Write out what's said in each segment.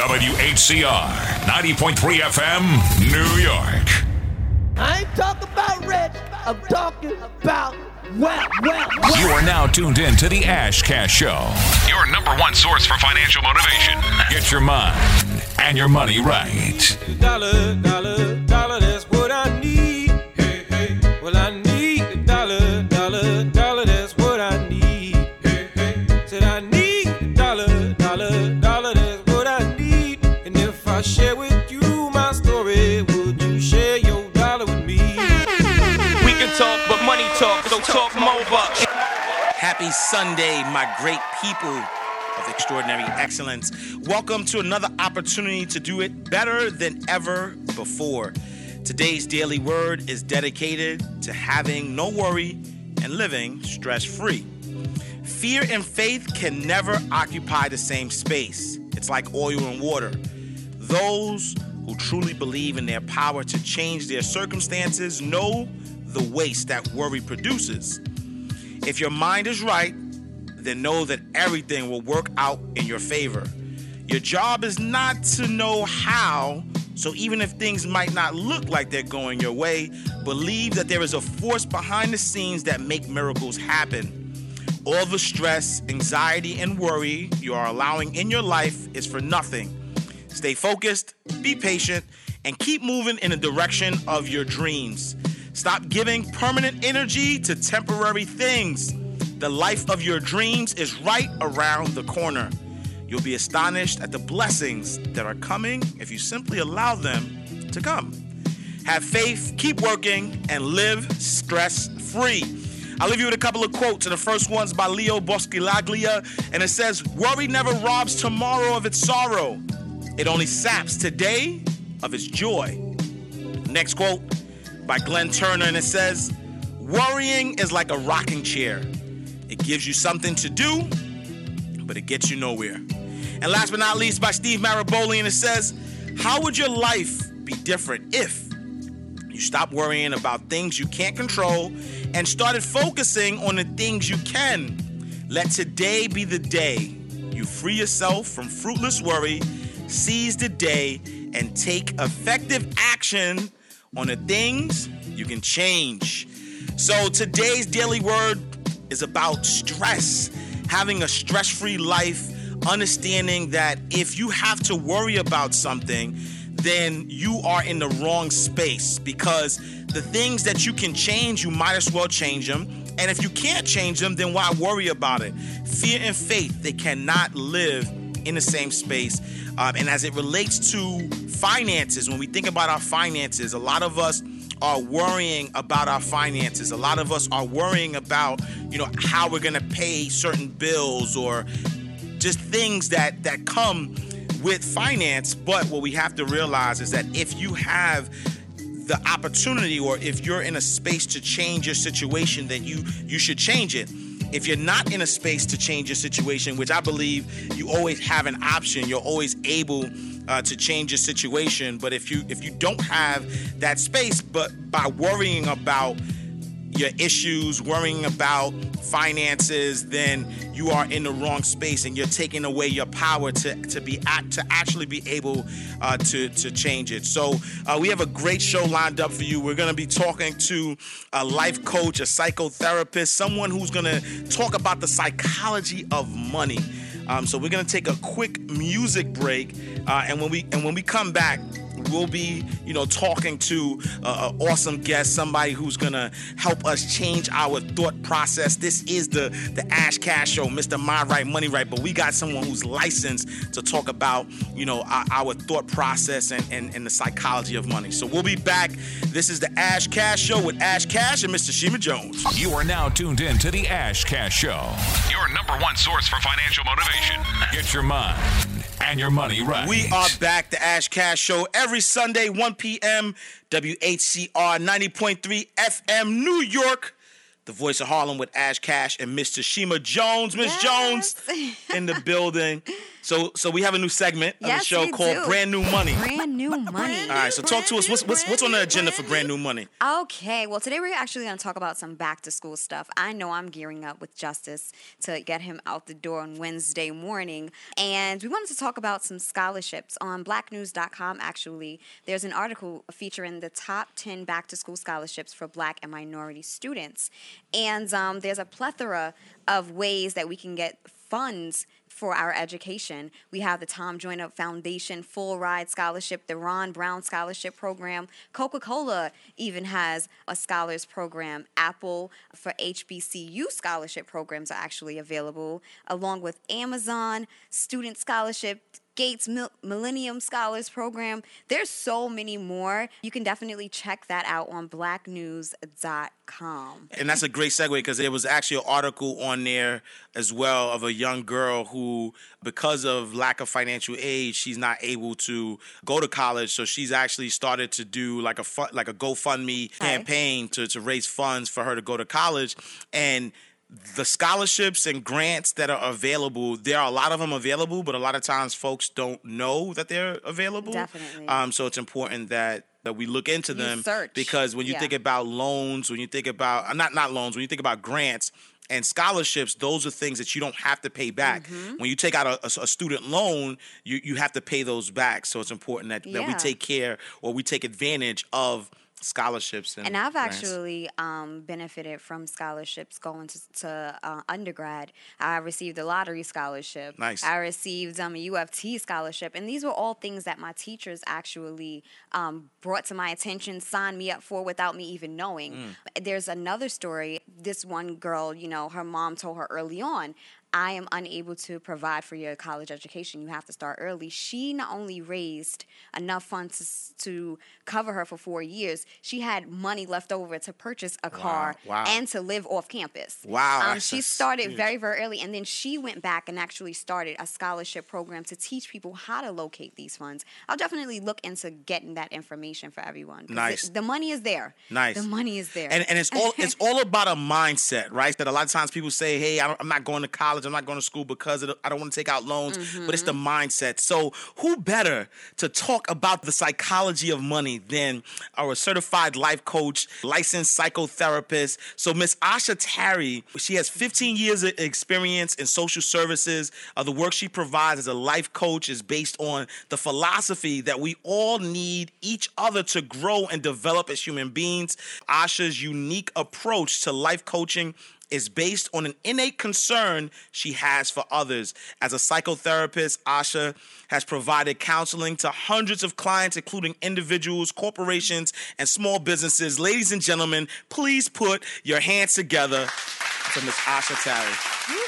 WHCR 90.3 FM, New York. I ain't talking about rich, I'm talking about well, well, well. You are now tuned in to the Ash Cash Show, your number one source for financial motivation. Get your mind and your money right. Dollar, dollar, Happy Sunday, my great people of extraordinary excellence. Welcome to another opportunity to do it better than ever before. Today's daily word is dedicated to having no worry and living stress free. Fear and faith can never occupy the same space. It's like oil and water. Those who truly believe in their power to change their circumstances know the waste that worry produces. If your mind is right, then know that everything will work out in your favor. Your job is not to know how, so even if things might not look like they're going your way, believe that there is a force behind the scenes that make miracles happen. All the stress, anxiety, and worry you are allowing in your life is for nothing. Stay focused, be patient, and keep moving in the direction of your dreams. Stop giving permanent energy to temporary things. The life of your dreams is right around the corner. You'll be astonished at the blessings that are coming if you simply allow them to come. Have faith, keep working, and live stress free. I'll leave you with a couple of quotes, and the first one's by Leo Buscaglia, and it says, Worry never robs tomorrow of its sorrow, it only saps today of its joy. Next quote by Glenn Turner, and it says, Worrying is like a rocking chair. It gives you something to do, but it gets you nowhere. And last but not least, by Steve Maraboli, and it says, How would your life be different if you stopped worrying about things you can't control and started focusing on the things you can? Let today be the day you free yourself from fruitless worry, seize the day, and take effective action on the things you can change. So today's daily word is about stress, having a stress free life, understanding that if you have to worry about something, then you are in the wrong space because the things that you can change, you might as well change them. And if you can't change them, then why worry about it? Fear and faith, they cannot live in the same space. Um, and as it relates to finances, when we think about our finances, a lot of us are worrying about our finances. A lot of us are worrying about, you know, how we're going to pay certain bills or just things that that come with finance. But what we have to realize is that if you have the opportunity or if you're in a space to change your situation, then you you should change it. If you're not in a space to change your situation, which I believe you always have an option, you're always able uh, to change your situation. But if you if you don't have that space, but by worrying about your issues, worrying about finances, then you are in the wrong space and you're taking away your power to, to be to actually be able uh, to, to change it. So uh, we have a great show lined up for you. We're going to be talking to a life coach, a psychotherapist, someone who's going to talk about the psychology of money. Um, so we're gonna take a quick music break, uh, and when we and when we come back, we'll be you know talking to uh, an awesome guest, somebody who's gonna help us change our thought process. This is the the Ash Cash Show, Mr. My Right Money Right, but we got someone who's licensed to talk about you know our, our thought process and, and and the psychology of money. So we'll be back. This is the Ash Cash Show with Ash Cash and Mr. Shima Jones. You are now tuned in to the Ash Cash Show, your number one source for financial motivation. Get your mind and your money right. We are back, the Ash Cash Show, every Sunday, 1 p.m., WHCR 90.3 FM, New York. The voice of Harlem with Ash Cash and Mr. Shima Jones. Miss Yes. Jones in the building. So so we have a new segment of Yes, the show called do. Brand New Money. Brand new money. All right, so talk to us. What's what's what's on the agenda for Brand New Money? Okay, well, today we're actually going to talk about some back to school stuff. I know I'm gearing up with Justice to get him out the door on Wednesday morning. And we wanted to talk about some scholarships. On blacknews.com, actually, there's an article featuring the top 10 back to school scholarships for black and minority students. And um, there's a plethora of ways that we can get funds for our education. We have the Tom Joyner Foundation Full Ride Scholarship, the Ron Brown Scholarship Program. Coca Cola even has a scholars program. Apple for HBCU scholarship programs are actually available, along with Amazon Student Scholarship. Gates Mil- Millennium Scholars Program. There's so many more. You can definitely check that out on blacknews.com. And that's a great segue because there was actually an article on there as well of a young girl who, because of lack of financial aid, she's not able to go to college. So she's actually started to do like a fun, like a GoFundMe Right. campaign to, to raise funds for her to go to college. And the scholarships and grants that are available, there are a lot of them available, but a lot of times folks don't know that they're available. Definitely. Um, so it's important that that we look into You them search. because when you Yeah. think about loans, when you think about uh, not not loans, when you think about grants and scholarships, those are things that you don't have to pay back. Mm-hmm. When you take out a, a- a student loan, you you have to pay those back. So it's important that, that we take care or we take advantage of scholarships and, And I've grants. actually um, benefited from scholarships going to, to uh, undergrad. I received a lottery scholarship. Nice. I received um, a UFT scholarship. And these were all things that my teachers actually um, brought to my attention, signed me up for without me even knowing. Mm. There's another story. This one girl, you know, her mom told her early on, I am unable to provide for your college education. You have to start early. She not only raised enough funds to, to cover her for four years, she had money left over to purchase a car wow. and to live off campus. Wow, Um, she started huge. very, very early, and then she went back and actually started a scholarship program to teach people how to locate these funds. I'll definitely look into getting that information for everyone. Nice. it- the money is there. Nice. The money is there. And, and it's all it's all about a mindset, right? That a lot of times people say, "Hey, I'm not going to college. I'm not going to school because the, I don't want to take out loans." But it's the Mm-hmm. mindset. So who better to talk about the psychology of money than our certified life coach, licensed psychotherapist? So Miss Asha Tarry, she has 15 years of experience in social services. Uh, the work she provides as a life coach is based on the philosophy that we all need each other to grow and develop as human beings. Asha's unique approach to life coaching is based on an innate concern she has for others. As a psychotherapist, Asha has provided counseling to hundreds of clients, including individuals, corporations, and small businesses. Ladies and gentlemen, please put your hands together for Miss Asha Tarry.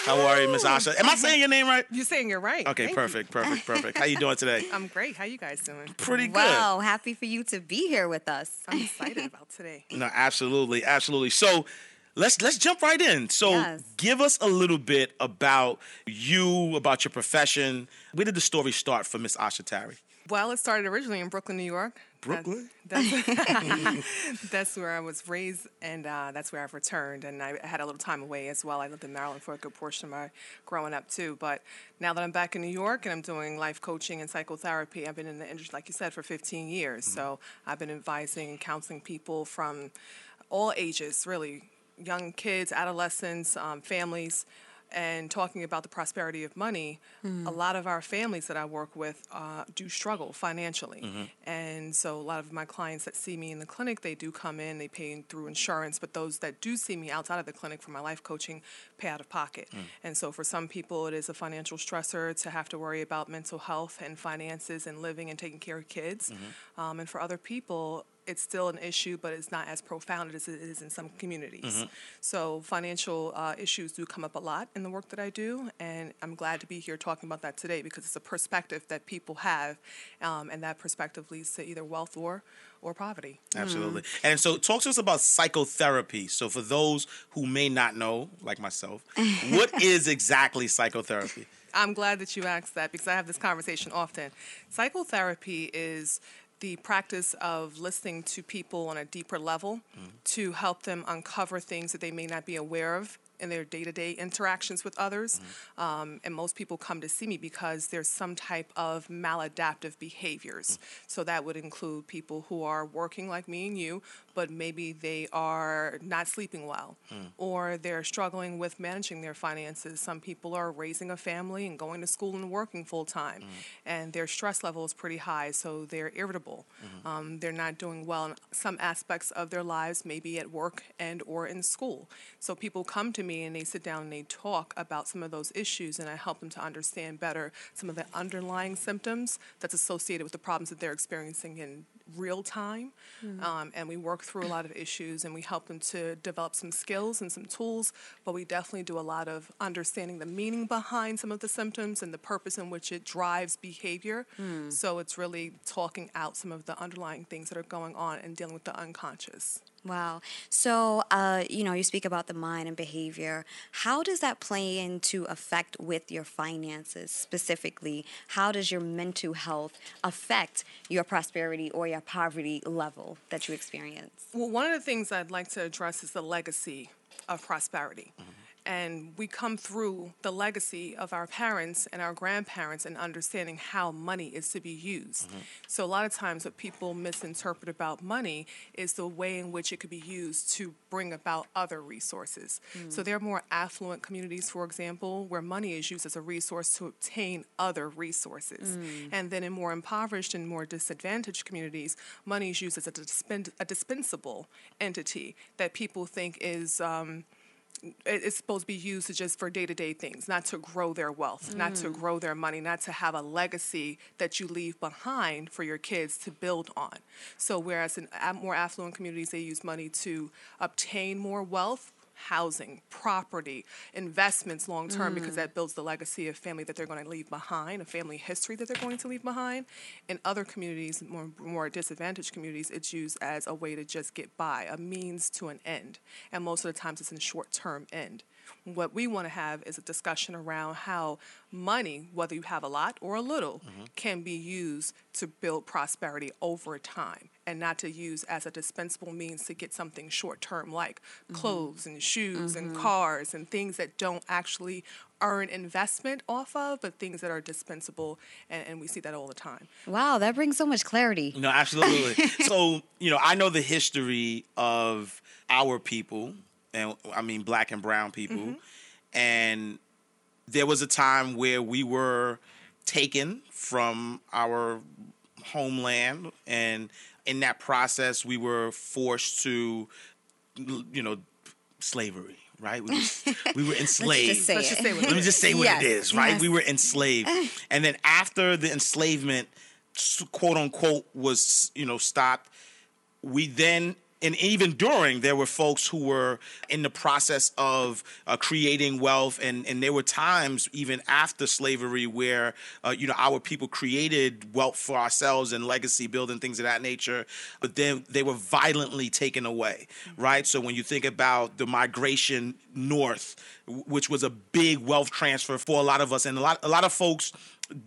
How are you, Miss Asha? Am I saying your name right? You're saying you're right. Okay, Thank perfect, perfect, perfect. How you doing today? I'm great. How you guys doing? Pretty good. wow, happy for you to be here with us. I'm excited about today. No, absolutely, absolutely. So let's let's jump right in. So Yes. give us a little bit about you, about your profession. Where did the story start for Miss Asha Tarry? Well, it started originally in Brooklyn, New York. Brooklyn? That's, that's where I was raised, and uh, that's where I've returned. And I had a little time away as well. I lived in Maryland for a good portion of my growing up too. But now that I'm back in New York and I'm doing life coaching and psychotherapy, I've been in the industry, like you said, for 15 years. So I've been advising and counseling people from all ages, really, young kids, adolescents, um, families. And talking about the prosperity of money, a lot of our families that I work with uh, do struggle financially. And so, a lot of my clients that see me in the clinic, they do come in, they pay through insurance, but those that do see me outside of the clinic for my life coaching pay out of pocket. And so, for some people, it is a financial stressor to have to worry about mental health and finances and living and taking care of kids. Um, and for other people, it's still an issue, but it's not as profound as it is in some communities. So financial uh, issues do come up a lot in the work that I do, and I'm glad to be here talking about that today because it's a perspective that people have, um, and that perspective leads to either wealth or or poverty. Absolutely. And so talk to us about psychotherapy. So for those who may not know, like myself, what is exactly psychotherapy? I'm glad that you asked that because I have this conversation often. Psychotherapy is the practice of listening to people on a deeper level mm-hmm. to help them uncover things that they may not be aware of in their day to day interactions with others. Mm-hmm. Um, and most people come to see me because there's some type of maladaptive behaviors. Mm-hmm. So that would include people who are working like me and you, but maybe they are not sleeping well hmm. or they're struggling with managing their finances. Some people are raising a family and going to school and working full time, hmm. and their stress level is pretty high, so they're irritable. Hmm. Um, they're not doing well in some aspects of their lives, maybe at work and or in school. So people come to me and they sit down and they talk about some of those issues, and I help them to understand better some of the underlying symptoms that's associated with the problems that they're experiencing in real time. Um, and we work through a lot of issues and we help them to develop some skills and some tools. But we definitely do a lot of understanding the meaning behind some of the symptoms and the purpose in which it drives behavior. So it's really talking out some of the underlying things that are going on and dealing with the unconscious. Wow. So, uh, you know, you speak about the mind and behavior. How does that play into effect with your finances specifically? How does your mental health affect your prosperity or your poverty level that you experience? Well, one of the things I'd like to address is the legacy of prosperity. And we come through the legacy of our parents and our grandparents and understanding how money is to be used. Mm-hmm. So, a lot of times, what people misinterpret about money is the way in which it could be used to bring about other resources. So, mm. there are more affluent communities, for example, where money is used as a resource to obtain other resources. Mm. And then in more impoverished and more disadvantaged communities, money is used as a, dispen- a dispensable entity that people think is. Um, it's supposed to be used to just for day-to-day things not to grow their wealth not to mm. grow their money not to have a legacy that you leave behind for your kids to build on. So whereas in more affluent communities they use money to obtain more wealth housing property investments long term mm. because that builds the legacy of family that they're going to leave behind a family history that they're going to leave behind. In other communities more, more disadvantaged communities it's used as a way to just get by a means to an end. And most of the times it's in short term end what we want to have is a discussion around how money, whether you have a lot or a little, mm-hmm. can be used to build prosperity over time and not to use as a dispensable means to get something short term like mm-hmm. clothes and shoes and mm-hmm. cars and things that don't actually earn investment off of, but things that are dispensable. And, and we see that all the time. Wow, that brings so much clarity. No, absolutely. so, you know, I know the history of our people, and I mean black and brown people, mm-hmm. and there was a time where we were taken from our homeland, and in that process, we were forced to, you know, slavery. Right, we were, we were enslaved. say Let's it. just say Let me just say what Yes, it is, right? yes. We were enslaved. and then after the enslavement, quote unquote, was, you know, stopped, we then, and even during, there were folks who were in the process of uh, creating wealth. And, and there were times, even after slavery, where, uh, you know, our people created wealth for ourselves and legacy building, things of that nature. But then they were violently taken away, right? So when you think about the migration north, which was a big wealth transfer for a lot of us, and a lot, a lot of folks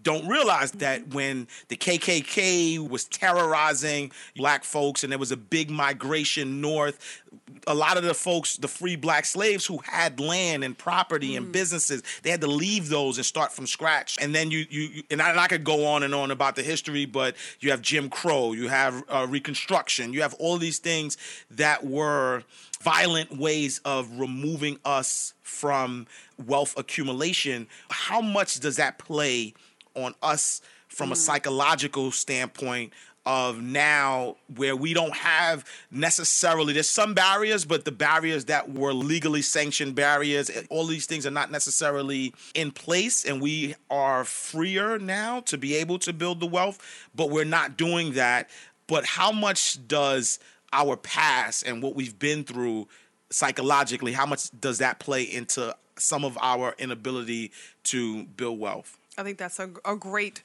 don't realize that when the KKK was terrorizing black folks and there was a big migration north, a lot of the folks, the free black slaves who had land and property and businesses, they had to leave those and start from scratch. And then you, you, you- and, I, and I could go on and on about the history, but you have Jim Crow, you have uh, Reconstruction, you have all these things that were violent ways of removing us from wealth accumulation. How much does that play on us from a mm. psychological standpoint? Of now, where we don't have necessarily, there's some barriers, but the barriers that were legally sanctioned barriers, eh, all these things are not necessarily in place, and we are freer now to be able to build the wealth, but we're not doing that. But how much does our past and what we've been through psychologically, how much does that play into some of our inability to build wealth? I think that's a, a great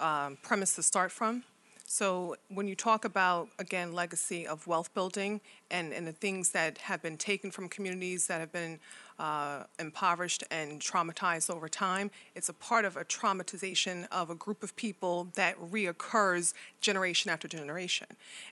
um, premise to start from. So, when you talk about, again, legacy of wealth building and, and the things that have been taken from communities that have been uh, impoverished and traumatized over time. It's a part of a traumatization of a group of people that reoccurs generation after generation.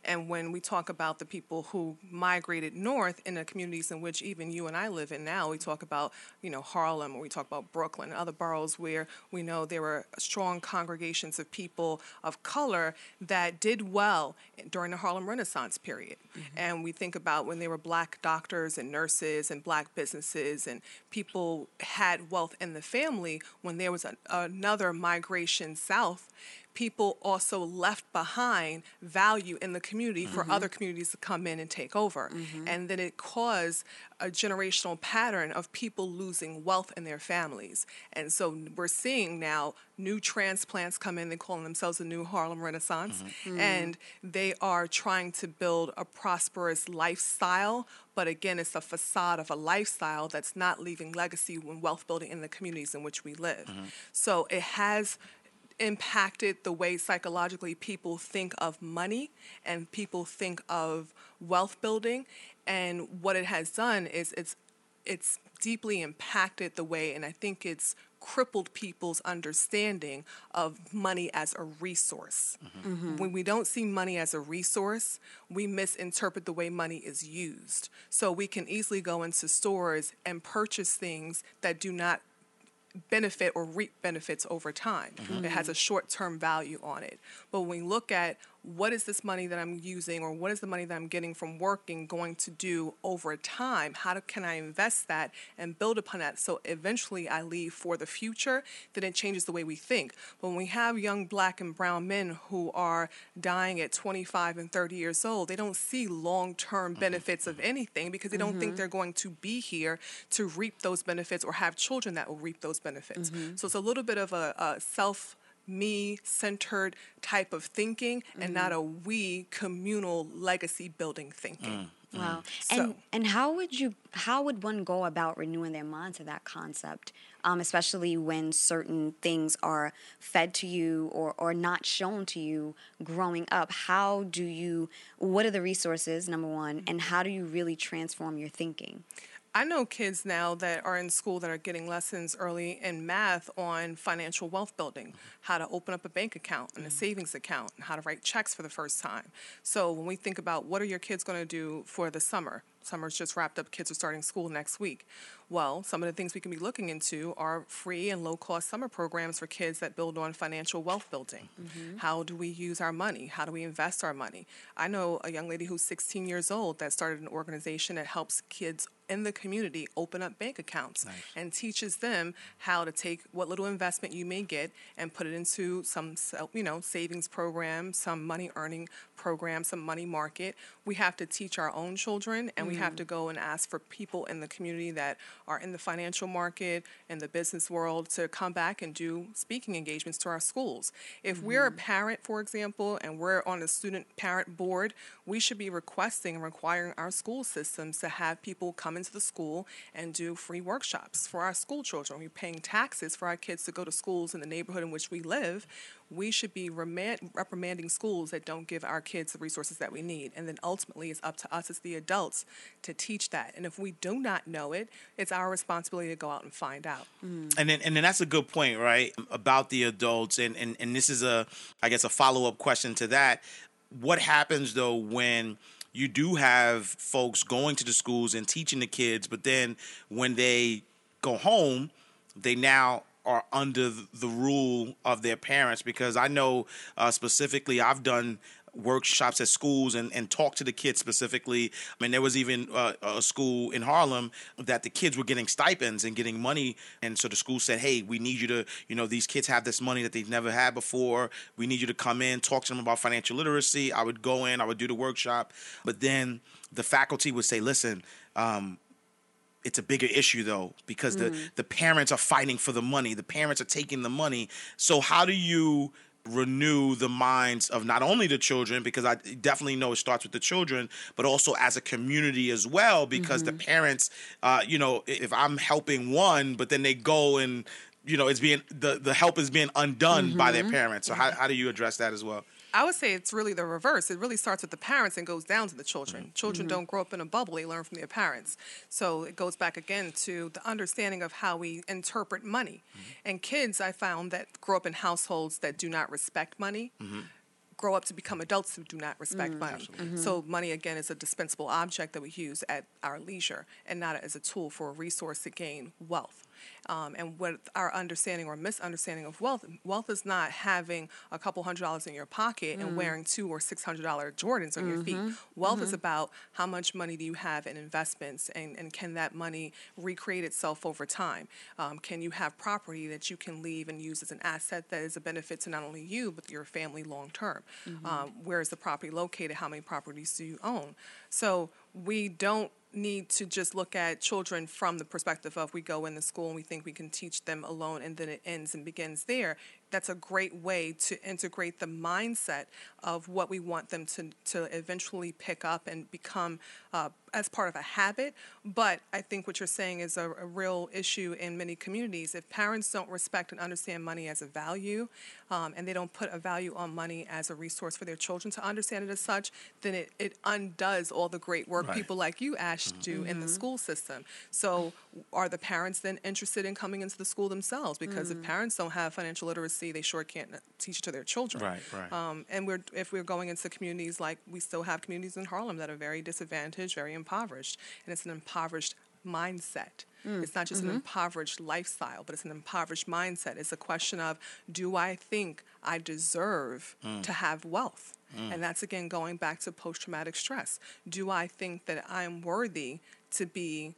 And when we talk about the people who migrated north in the communities in which even you and I live in now, we talk about, you know, Harlem or we talk about Brooklyn and other boroughs where we know there were strong congregations of people of color that did well during the Harlem Renaissance period. And we think about when there were black doctors and nurses and black businesses and people had wealth in the family when there was a, another migration south people also left behind value in the community for mm-hmm. other communities to come in and take over. Mm-hmm. And then it caused a generational pattern of people losing wealth in their families. And so we're seeing now new transplants come in, they call themselves the new Harlem Renaissance, mm-hmm. and they are trying to build a prosperous lifestyle. But again, it's a facade of a lifestyle that's not leaving legacy when wealth building in the communities in which we live. So it has impacted the way psychologically people think of money and people think of wealth building and what it has done is it's it's deeply impacted the way and I think it's crippled people's understanding of money as a resource. Mm-hmm. When we don't see money as a resource, we misinterpret the way money is used. So we can easily go into stores and purchase things that do not benefit or reap benefits over time. Mm-hmm. It has a short term value on it. But when we look at what is this money that I'm using or what is the money that I'm getting from working going to do over time? How do, can I invest that and build upon that so eventually I leave for the future? Then it changes the way we think. But when we have young black and brown men who are dying at 25 and 30 years old, they don't see long term mm-hmm. benefits of anything because they don't think mm-hmm. they're going to be here to reap those benefits or have children that will reap those benefits. Mm-hmm. So it's a little bit of a, a self me centered type of thinking and not mm-hmm. a we communal legacy building thinking. Mm, mm. Wow. So- And and how would you how would one go about renewing their mind to that concept? Um, especially when certain things are fed to you or, or not shown to you growing up. How do you what are the resources, number one, and mm-hmm. how do you really transform your thinking? I know kids now that are in school that are getting lessons early in math on financial wealth building, how to open up a bank account and a mm. savings account, and how to write checks for the first time. So when we think about what are your kids going to do for the summer, summer's just wrapped up, kids are starting school next week. Well, some of the things we can be looking into are free and low cost summer programs for kids that build on financial wealth building. Mm-hmm. How do we use our money? How do we invest our money? I know a young lady who's 16 years old that started an organization that helps kids in the community open up bank accounts and teaches them how to take what little investment you may get and put it into some you know savings program, some money earning program, some money market. We have to teach our own children and we have mm. to go and ask for people in the community that are in the financial market and the business world to come back and do speaking engagements to our schools. If we're a mm-hmm. parent, for example, and we're on a student parent board, we should be requesting and requiring our school systems to have people come into the school and do free workshops for our school children. We're paying taxes for our kids to go to schools in the neighborhood in which we live. We should be remand- reprimanding schools that don't give our kids the resources that we need. And then ultimately, it's up to us as the adults to teach that. And if we do not know it, it's our responsibility to go out and find out. Mm. and then and then that's a good point right about the adults and and, and this is a i guess a follow-up question to that what happens though when you do have folks going to the schools and teaching the kids but then when they go home they now are under the rule of their parents because i know uh, specifically i've done workshops at schools and, and talk to the kids specifically. I mean, there was even uh, a school in Harlem that the kids were getting stipends and getting money. And so the school said, hey, we need you to, you know, these kids have this money that they've never had before. We need you to come in, talk to them about financial literacy. I would go in, I would do the workshop. But then the faculty would say, listen, um, it's a bigger issue though because the the parents are fighting for the money the parents are taking the money so how do you renew the minds of not only the children because i definitely know it starts with the children but also as a community as well because the parents uh, you know if i'm helping one but then they go and you know, it's being the the help is being undone by Mm-hmm. their parents. So how how do you address that as well? I would say it's really the reverse. It really starts with the parents and goes down to the children. Mm-hmm. Children mm-hmm. don't grow up in a bubble, they learn from their parents. So it goes back again to the understanding of how we interpret money. Mm-hmm. And kids, I found that grow up in households that do not respect money. Grow up to become adults who do not respect money. So, money again is a dispensable object that we use at our leisure and not as a tool for a resource to gain wealth. Um, and what our understanding or misunderstanding of wealth, wealth is not having a couple hundred dollars in your pocket and wearing two or six hundred dollar Jordans on your feet. Wealth is about how much money do you have in investments and, and can that money recreate itself over time? Um, can you have property that you can leave and use as an asset that is a benefit to not only you but your family long term? Um, where is the property located? How many properties do you own? So we don't need to just look at children from the perspective of we go in the school and we think we can teach them alone and then it ends and begins there. That's a great way to integrate the mindset of what we want them to, to eventually pick up and become uh, as part of a habit. But I think what you're saying is a, a real issue in many communities. If parents don't respect and understand money as a value um, and they don't put a value on money as a resource for their children to understand it as such, then it, it undoes all the great work Right. people like you, Ash, do in the school system. So, are the parents then interested in coming into the school themselves? Because if parents don't have financial literacy, they sure can't teach it to their children. Right, right. Um, and we're if we're going into communities like we still have communities in Harlem that are very disadvantaged, very impoverished, and it's an impoverished mindset. Hmm, it's not just an mm-hmm. impoverished lifestyle, but it's an impoverished mindset. It's a question of do I think I deserve hmm. to have wealth? Hmm. And that's again going back to post traumatic stress. Do I think that I'm worthy to be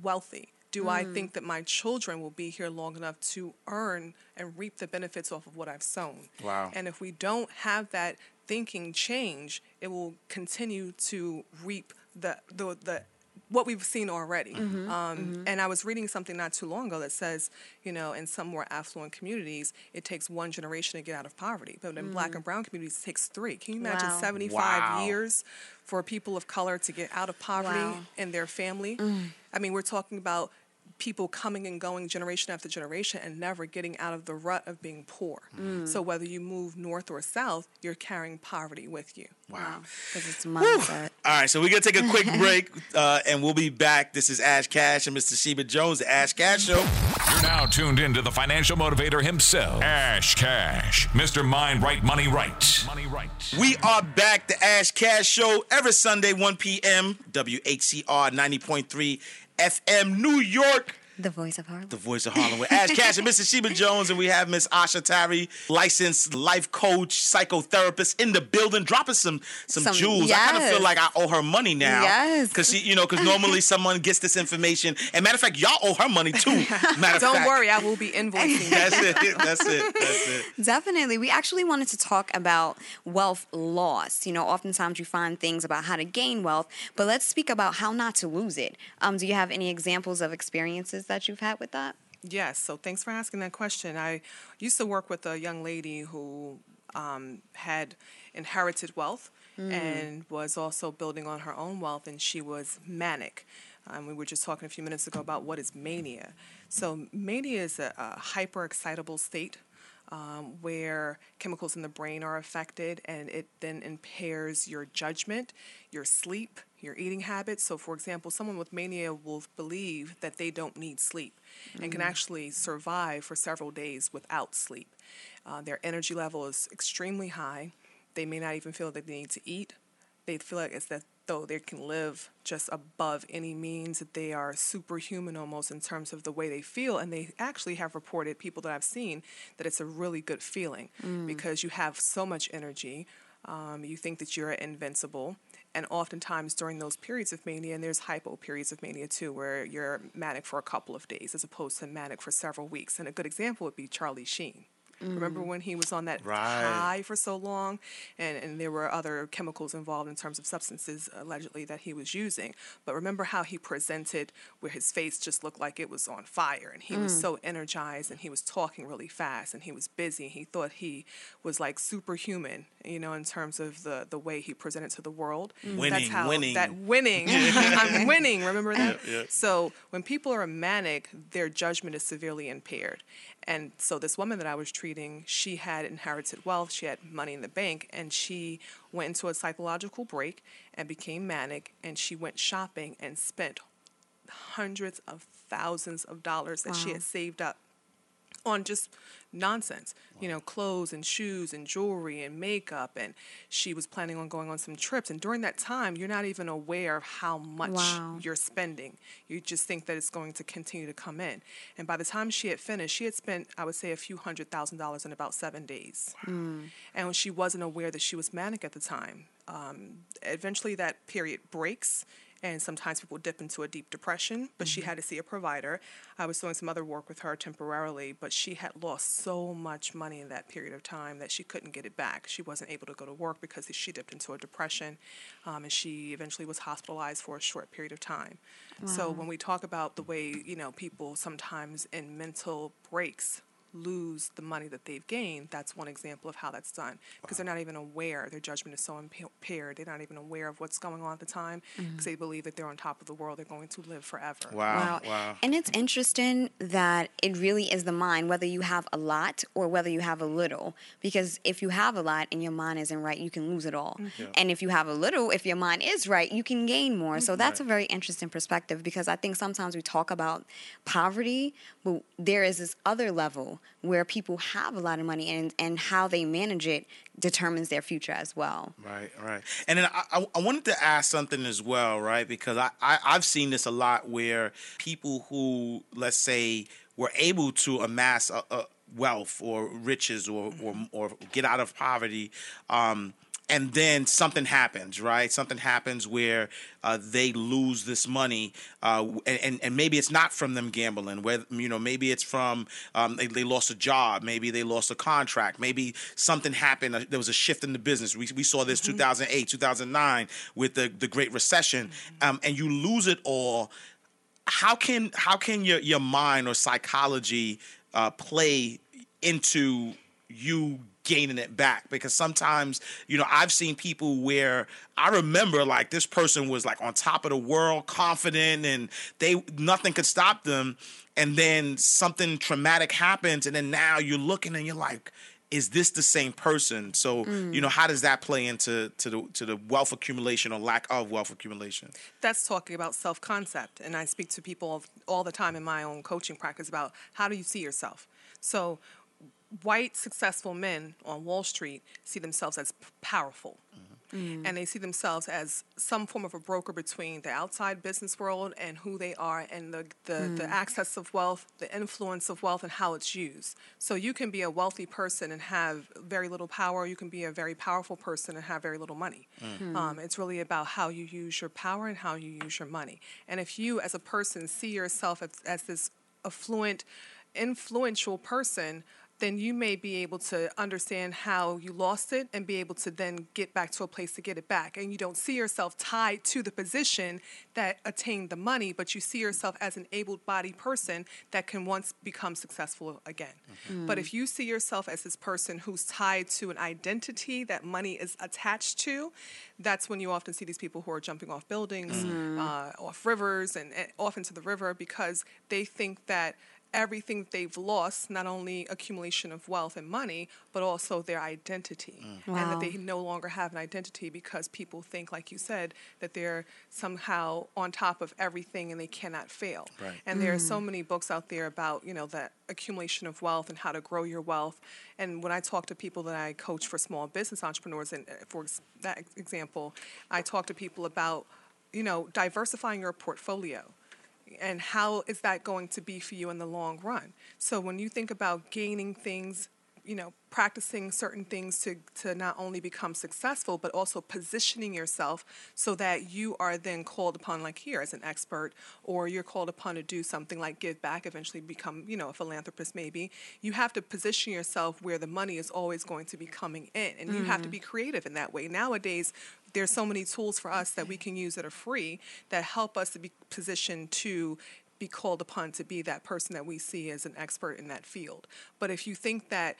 wealthy? Do I mm. think that my children will be here long enough to earn and reap the benefits off of what I've sown? Wow. And if we don't have that thinking change, it will continue to reap the the, the what we've seen already. Mm-hmm, um, mm-hmm. And I was reading something not too long ago that says, you know, in some more affluent communities, it takes one generation to get out of poverty, but in black mm. and brown communities, it takes three. Can you imagine Wow. 75 Wow. years for people of color to get out of poverty Wow. in their family? Mm. I mean, we're talking about people coming and going generation after generation and never getting out of the rut of being poor. So whether you move north or south, you're carrying poverty with you. Wow. Because it's mindset. All right, so we're gonna take a quick break, uh, and we'll be back. This is Ash Cash and Mr. Sheba Jones, the Ash Cash Show. You're now tuned into the financial motivator himself, Ash Cash, Mr. Mind Right Money Right. Money Right. We are back, the Ash Cash Show, every Sunday, 1 p.m. WHCR 90.3 FM, New York. The voice of Harlem. The voice of Harlem with Ash Cash and Mrs. Sheba Jones, and we have Miss Asha Tarry, licensed life coach, psychotherapist in the building, dropping some some, Some- jewels. I kind of feel like I owe her money now. Yes. because she, you know, because normally someone gets this information, and matter of fact, y'all owe her money too. Matter of Don't fact. worry, I will be invoicing. That's it. That's it. That's it. Definitely. We actually wanted to talk about wealth loss. You know, oftentimes you find things about how to gain wealth, but let's speak about how not to lose it. Um, do you have any examples of experiences that you've had with that? Yes, so thanks for asking that question. I used to work with a young lady who um, had inherited wealth and was also building on her own wealth, and she was manic. Um, we were just talking a few minutes ago about what is mania. So, mania is a, a hyper excitable state um, where chemicals in the brain are affected and it then impairs your judgment, your sleep, your eating habits. So, for example, someone with mania will believe that they don't need sleep and can actually survive for several days without sleep. Uh, their energy level is extremely high. They may not even feel that they need to eat. They feel like it's that though they can live just above any means that they are superhuman almost in terms of the way they feel and they actually have reported people that i've seen that it's a really good feeling because you have so much energy um, you think that you're invincible and oftentimes during those periods of mania and there's hypo periods of mania too where you're manic for a couple of days as opposed to manic for several weeks and a good example would be charlie sheen Remember mm. when he was on that Right. high for so long, and and there were other chemicals involved in terms of substances allegedly that he was using. But remember how he presented, where his face just looked like it was on fire, and he was mm. so energized, and he was talking really fast, and he was busy. He thought he was like superhuman, you know, in terms of the the way he presented to the world. Mm. Winning, That's how winning. that winning. I'm winning. Remember that? Yeah, yeah. So when people are manic, their judgment is severely impaired. And so this woman that I was treating, she had inherited wealth, she had money in the bank, and she went into a psychological break and became manic, and she went shopping and spent hundreds of thousands of dollars that she had saved up on just nonsense, you know, clothes and shoes and jewelry and makeup. And she was planning on going on some trips. And during that time, you're not even aware of how much Wow. you're spending. You just think that it's going to continue to come in. And by the time she had finished, she had spent, I would say, a few hundred thousand dollars in about seven days. And she wasn't aware that she was manic at the time. Um, eventually, that period breaks. And sometimes people dip into a deep depression, but she had to see a provider. I was doing some other work with her temporarily, but she had lost so much money in that period of time that she couldn't get it back. She wasn't able to go to work because she dipped into a depression, um, and she eventually was hospitalized for a short period of time. So when we talk about the way you know people sometimes in mental breaks lose the money that they've gained, that's one example of how that's done because they're not even aware. Their judgment is so impaired. They're not even aware of what's going on at the time because mm-hmm. they believe that they're on top of the world. They're going to live forever. Wow. Wow. And it's interesting that it really is the mind, whether you have a lot or whether you have a little. Because if you have a lot and your mind isn't right, you can lose it all. Mm-hmm. And if you have a little, if your mind is right, you can gain more. So mm-hmm. that's a very interesting perspective because I think sometimes we talk about poverty, but there is this other level where people have a lot of money and, and how they manage it determines their future as well. Right, right. And then I, I, wanted to ask something as well, right? Because I, I, I've seen this a lot where people who, let's say, were able to amass a, a wealth or riches or, or, or get out of poverty, um, and then something happens, right? Something happens where uh, they lose this money, uh, and, and maybe it's not from them gambling. Where you know maybe it's from um, they, they lost a job, maybe they lost a contract, maybe something happened. uh, There was a shift in the business. We, we saw this 2008, 2009 with the the Great Recession, um, and you lose it all. How can how can your your mind or psychology uh, play into you gaining it back because sometimes you know I've seen people where I remember like this person was like on top of the world confident and they nothing could stop them and then something traumatic happens and then now you're looking and you're like is this the same person so mm. you know how does that play into to the to the wealth accumulation or lack of wealth accumulation That's talking about self concept. And I speak to people all the time in my own coaching practice about how do you see yourself? So, white successful men on Wall Street see themselves as p- powerful. Mm-hmm. And they see themselves as some form of a broker between the outside business world and who they are, and the, the, the mm. access of wealth, the influence of wealth, and how it's used. So you can be a wealthy person and have very little power. You can be a very powerful person and have very little money. Mm-hmm. Um, it's really about how you use your power and how you use your money. And if you, as a person, see yourself as, as this affluent, influential person, then you may be able to understand how you lost it and be able to then get back to a place to get it back. And you don't see yourself tied to the position that attained the money, but you see yourself as an able bodied person that can once become successful again. But if you see yourself as this person who's tied to an identity that money is attached to, that's when you often see these people who are jumping off buildings, uh, off rivers, and, and off into the river because they think that everything they've lost, not only accumulation of wealth and money, but also their identity. And Wow. that they no longer have an identity because people think, like you said, that they're somehow on top of everything and they cannot fail. Right. And there are so many books out there about, you know, the accumulation of wealth and how to grow your wealth. And when I talk to people that I coach for small business entrepreneurs, and uh, for that example, I talk to people about, you know, diversifying your portfolio and how is that going to be for you in the long run? So when you think about gaining things you know, practicing certain things to, to not only become successful, but also positioning yourself so that you are then called upon, like here, as an expert, or you're called upon to do something like give back, eventually become, you know, a philanthropist maybe. You have to position yourself where the money is always going to be coming in, and you have to mm-hmm. be creative in that way. Nowadays, there's so many tools for us that we can use that are free that help us to be positioned to be called upon to be that person that we see as an expert in that field. But if you think that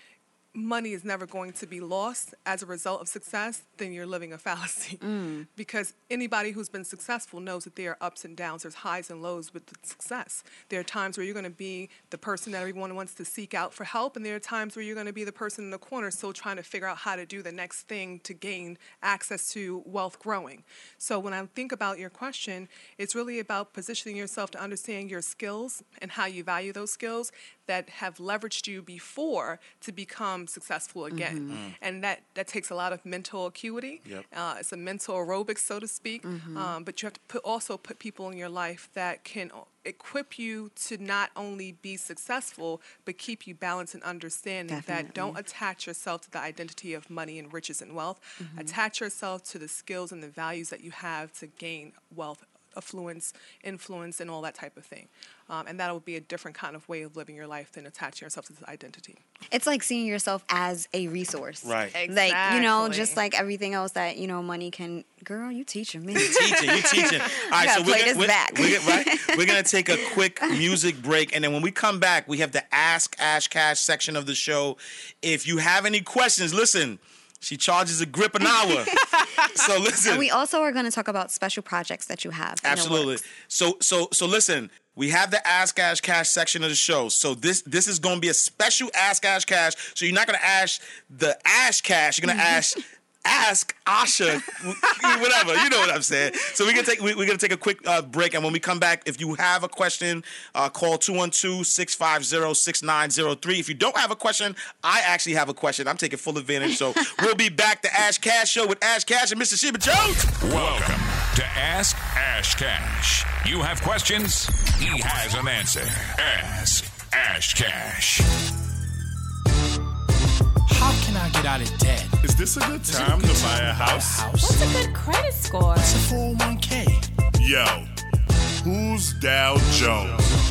money is never going to be lost as a result of success, then you're living a fallacy. Mm. Because anybody who's been successful knows that there are ups and downs, there's highs and lows with success. There are times where you're going to be the person that everyone wants to seek out for help, and there are times where you're going to be the person in the corner still trying to figure out how to do the next thing to gain access to wealth growing. So when I think about your question, it's really about positioning yourself to understand your skills and how you value those skills that have leveraged you before to become successful again. And that, that takes a lot of mental acuity. Yep. Uh, it's a mental aerobics, so to speak. Um, but you have to put, also put people in your life that can equip you to not only be successful, but keep you balanced and understanding that don't attach yourself to the identity of money and riches and wealth. Attach yourself to the skills and the values that you have to gain wealth affluence, influence, and all that type of thing. Um, and that will be a different kind of way of living your life than attaching yourself to this identity. It's like seeing yourself as a resource. Right. Like, you know, just like everything else that, you know, money can. Girl, you teaching me. teaching, you teaching. All right, gotta so we're play gonna, this we're, back. we're gonna- right? We're gonna take a quick music break, and then when we come back, we have the Ask Ash Cash section of the show. If you have any questions, listen. She charges a grip an hour. so listen. and we also are going to talk about special projects that you have. Absolutely. So so so listen, we have the Ask Ash Cash section of the show. So this this is going to be a special Ask Ash Cash. So you're not going to ask the Ash Cash. You're going to mm-hmm. ask ask Asha whatever. You know what I'm saying. So we're gonna take we, we're gonna take a quick uh, break, and when we come back, if you have a question, uh, call 212-650-6903. If you don't have a question, I actually have a question. I'm taking full advantage. So we'll be back to Ash Cash show with Ash Cash and Mr. Sheba Jones. Welcome to Ask Ash Cash. You have questions, he has an answer. Ask Ash Cash. How can I get out of debt? Is this a good time to buy a house? What's a good credit score? It's a 401k. Yo, who's Dow Jones?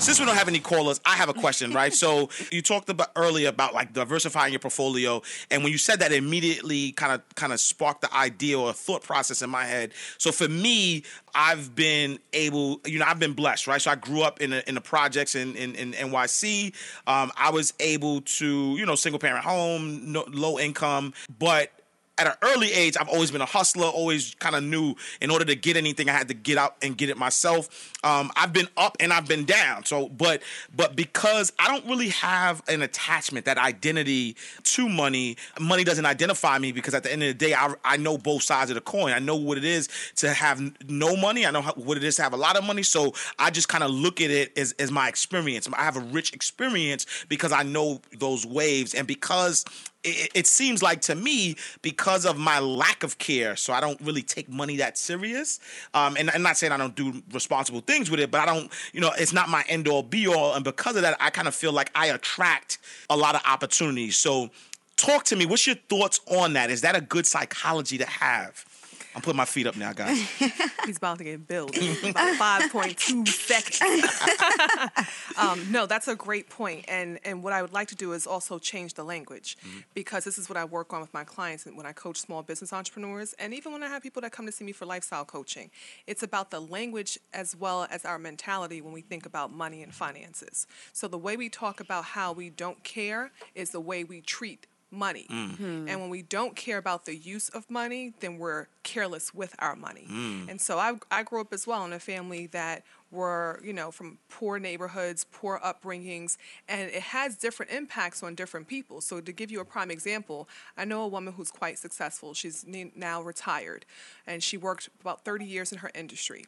Since we don't have any callers, I have a question, right? So you talked about earlier about like diversifying your portfolio, and when you said that, it immediately kind of kind of sparked the idea or thought process in my head. So for me, I've been able, you know, I've been blessed, right? So I grew up in the, in the projects in in, in NYC. Um, I was able to, you know, single parent home, no, low income, but at an early age, I've always been a hustler. Always kind of knew in order to get anything, I had to get out and get it myself. Um, I've been up and I've been down. So, but but because I don't really have an attachment, that identity to money, money doesn't identify me because at the end of the day, I, I know both sides of the coin. I know what it is to have no money. I know how, what it is to have a lot of money. So I just kind of look at it as, as my experience. I have a rich experience because I know those waves and because it, it seems like to me because of my lack of care so i don't really take money that serious. Um, and i'm not saying i don't do responsible things with it but i don't you know it's not my end all be all and because of that i kind of feel like i attract a lot of opportunities. So talk to me what's your thoughts on that? Is that a good psychology to have i'm putting my feet up now guys He's about to get billed in about 5.2 seconds. um, no, that's a great point. And, and what I would like to do is also change the language because this is what I work on with my clients and when I coach small business entrepreneurs and even when I have people that come to see me for lifestyle coaching. It's about the language as well as our mentality when we think about money and finances. So the way we talk about how we don't care is the way we treat money. Mm. Hmm. And when we don't care about the use of money, then we're careless with our money. Mm. And so I, I grew up as well in a family that were, you know, from poor neighborhoods, poor upbringings, and it has different impacts on different people. So to give you a prime example, I know a woman who's quite successful. She's now retired, and she worked about 30 years in her industry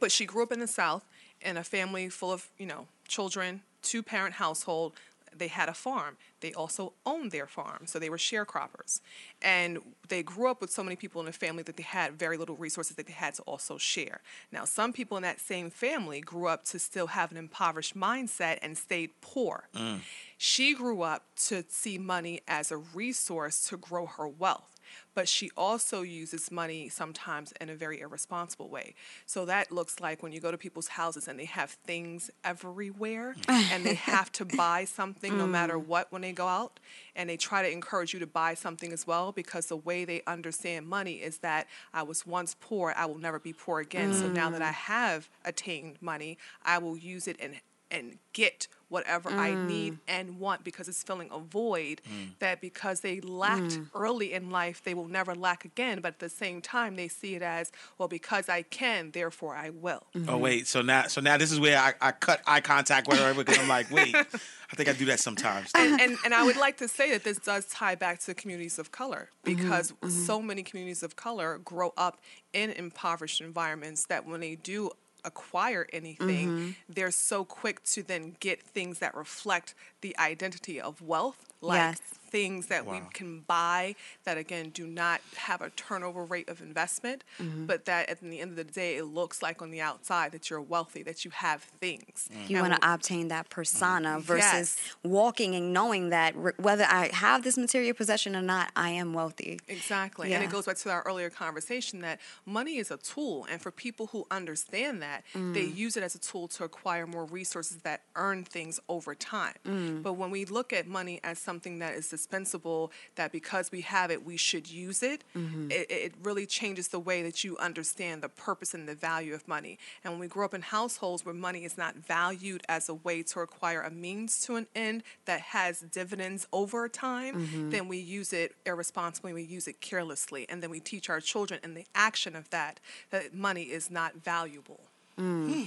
but she grew up in the south in a family full of you know children two parent household they had a farm. They also owned their farm, so they were sharecroppers. And they grew up with so many people in the family that they had very little resources that they had to also share. Now, some people in that same family grew up to still have an impoverished mindset and stayed poor. Mm. She grew up to see money as a resource to grow her wealth but she also uses money sometimes in a very irresponsible way. So that looks like when you go to people's houses and they have things everywhere and they have to buy something no mm. matter what when they go out and they try to encourage you to buy something as well because the way they understand money is that I was once poor, I will never be poor again. So now that I mm. have attained money, I will use it and and get whatever I need mm. and want because it's filling a void mm. that because they lacked mm. early in life, they will never lack again. But at the same time, they see it as, well, because I can, therefore I will. Oh mm-hmm. wait, so now so now this is where I, I cut eye contact with her because I'm like, wait, I think I do that sometimes. and, and and I would like to say that this does tie back to communities of color mm-hmm, because mm-hmm. so many communities of color grow up in impoverished environments that when they do acquire anything, mm-hmm. they're so quick to then get things that reflect the identity of wealth, like Yes. Things that we can buy that again do not have a turnover rate of investment, mm-hmm. but that at the end of the day it looks like on the outside that you're wealthy, that you have things. Mm. You want to obtain that persona mm-hmm. versus Yes. walking and knowing that r- whether I have this material possession or not, I am wealthy. Exactly. And it goes back to our earlier conversation that money is a tool. And for people who understand that, they mm. use it as a tool to acquire more resources that earn things over time. Mm. But when we look at money as something that is dispensable, that because we have it, we should use mm-hmm. it, it, it really changes the way that you understand the purpose and the value of money. And when we grow up in households where money is not valued as a way to acquire a means to an end that has dividends over time, mm-hmm. then we use it irresponsibly, we use it carelessly, and then we teach our children in the action of that that money is not valuable. Mm. Hmm.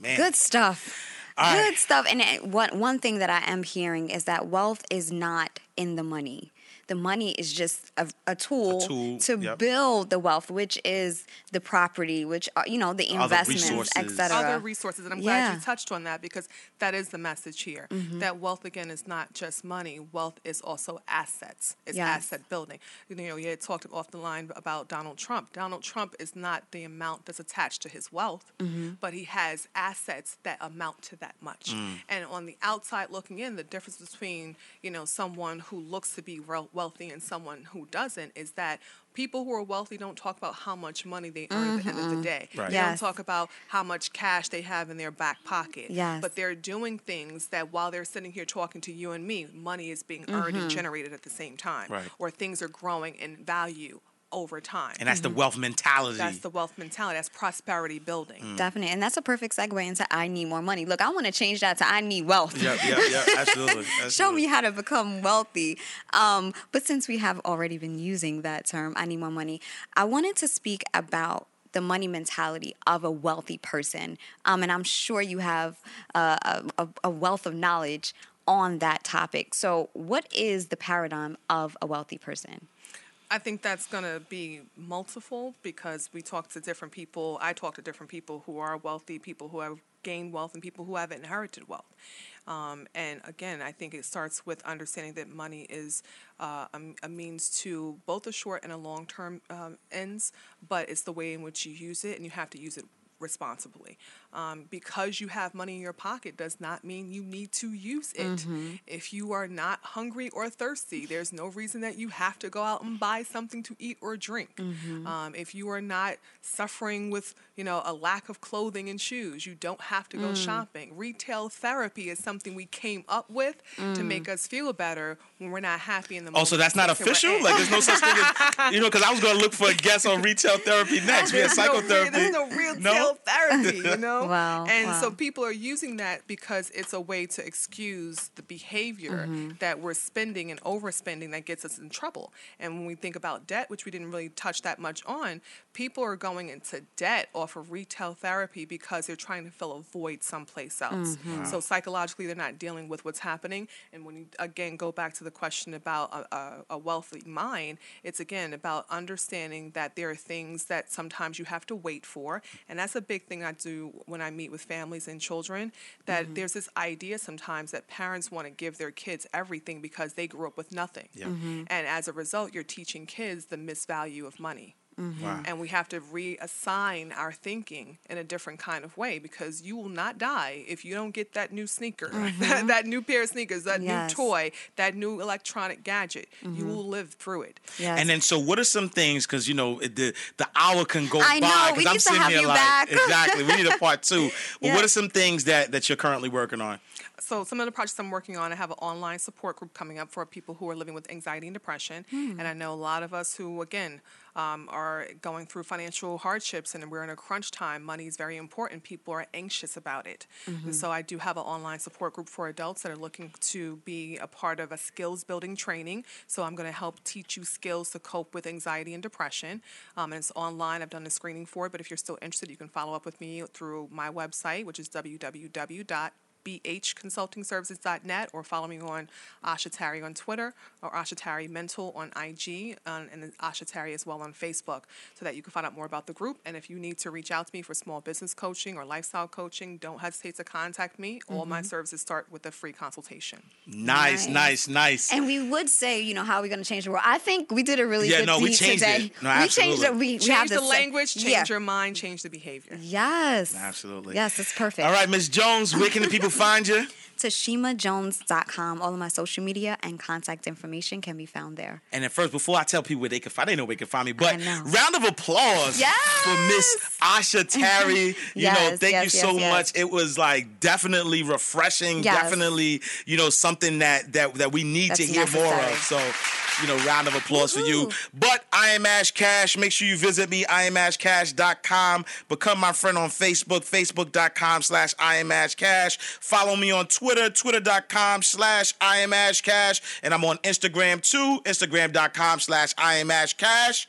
Man. Good stuff. Good right. stuff. And it, one one thing that I am hearing is that wealth is not in the money. The money is just a, a, tool, tool, to yep. build the wealth, which is the property, which are, you know the Other investments, resources. etc. Other resources, and I'm glad you touched on that because that is the message here. Mm-hmm. That wealth again is not just money. Wealth is also assets. It's Yes. asset building. You know, you had talked off the line about Donald Trump. Donald Trump is not the amount that's attached to his wealth, mm-hmm. but he has assets that amount to that much. Mm. And on the outside looking in, the difference between you know someone who looks to be wealthy and someone who doesn't is that people who are wealthy don't talk about how much money they earn at the end of the day. Right. They Yes. don't talk about how much cash they have in their back pocket. Yes. But they're doing things that while they're sitting here talking to you and me, money is being earned Mm-hmm. and generated at the same time. Right. Or things are growing in value over time. And that's the wealth mentality. That's the wealth mentality. That's prosperity building. Mm. Definitely, and that's a perfect segue into I need more money. Look, I want to change that to I need wealth. Yep, yep, yep. Absolutely. Show me how to become wealthy. Um, but since we have already been using that term, I need more money, I wanted to speak about the money mentality of a wealthy person. Um, and I'm sure you have uh, a, a, a wealth of knowledge on that topic. So, what is the paradigm of a wealthy person? I think that's going to be multiple because we talk to different people. I talk to different people who are wealthy, people who have gained wealth, and people who have inherited wealth. Um, and again, I think it starts with understanding that money is uh, a, a means to both a short and a long term um, ends, but it's the way in which you use it, and you have to use it responsibly. Um, because you have money in your pocket does not mean you need to use it. If you are not hungry or thirsty, there's no reason that you have to go out and buy something to eat or drink. Um, if you are not suffering with, you know, a lack of clothing and shoes, you don't have to go shopping. Retail therapy is something we came up with to make us feel better when we're not happy in the moment. Oh, so that's not official? Like, there's no such thing as, you know, because I was going to look for a guest on retail therapy next. We had There's no re- psychotherapy. there's no real No? therapy, you know? Wow, And so people are using that because it's a way to excuse the behavior Mm-hmm. that we're spending and overspending that gets us in trouble. And when we think about debt, which we didn't really touch that much on, people are going into debt off of retail therapy because they're trying to fill a void someplace else. Mm-hmm. So psychologically, they're not dealing with what's happening. And when you again go back to the question about a, a, a wealthy mind, it's again about understanding that there are things that sometimes you have to wait for, and that's a big thing I do when I meet with families and children. That Mm-hmm. there's this idea sometimes that parents want to give their kids everything because they grew up with nothing, Yeah. Mhm. and as a result, you're teaching kids the misvalue of money. Mhm. Wow. And we have to reassign our thinking in a different kind of way because you will not die if you don't get that new sneaker, that, that new pair of sneakers, that Yes. new toy, that new electronic gadget. You will live through it. And then, so what are some things? Because you know the the hour can go I by. know, 'cause we I'm need to sitting have here you like back. exactly. We need a part two. But what are some things that that you're currently working on? So some of the projects I'm working on, I have an online support group coming up for people who are living with anxiety and depression. Hmm. And I know a lot of us who, again, um, are going through financial hardships and we're in a crunch time. Money is very important. People are anxious about it. Mhm. And so I do have an online support group for adults that are looking to be a part of a skills building training. So I'm going to help teach you skills to cope with anxiety and depression. Um, and it's online. I've done the screening for it. But if you're still interested, you can follow up with me through my website, which is www bhconsultingservices.net or follow me on Asha Tarry on Twitter or Asha Tarry Mental on IG um, and then Asha Tarry as well on Facebook so that you can find out more about the group. And if you need to reach out to me for small business coaching or lifestyle coaching, don't hesitate to contact me. All my Mhm. services start with a free consultation. Nice, nice, nice. And we would say, you know, how are we going to change the world? I think we did a really Yeah, good no, we deed changed today. it. No, we changed absolutely. it. We, we change have the this, language, change yeah. your mind, change the behavior. Yes. Absolutely. Yes, that's perfect. All right, Miss Jones, where can the people find you? TashimaJones.com. All of my social media and contact information can be found there. And at first, before I tell people where they can find, they know where they can find me. But round of applause Yes! for Miss Asha Tarry. You know, thank yes, you so yes, yes. much. It was like definitely refreshing. Yes. Definitely, you know, something that that that we need to That's hear more of. So. You know, round of applause for you. But I am Ash Cash. Make sure you visit me, iamashcash.com. Become my friend on Facebook, facebook.com slash iamashcash. Follow me on Twitter, twitter.com slash iamashcash. And I'm on Instagram too, instagram.com slash iamashcash.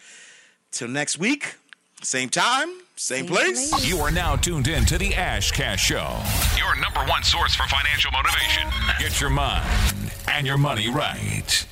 Till next week, same time, same, place. You are now tuned in to the Ash Cash Show, your number one source for financial motivation. Get your mind and your money right.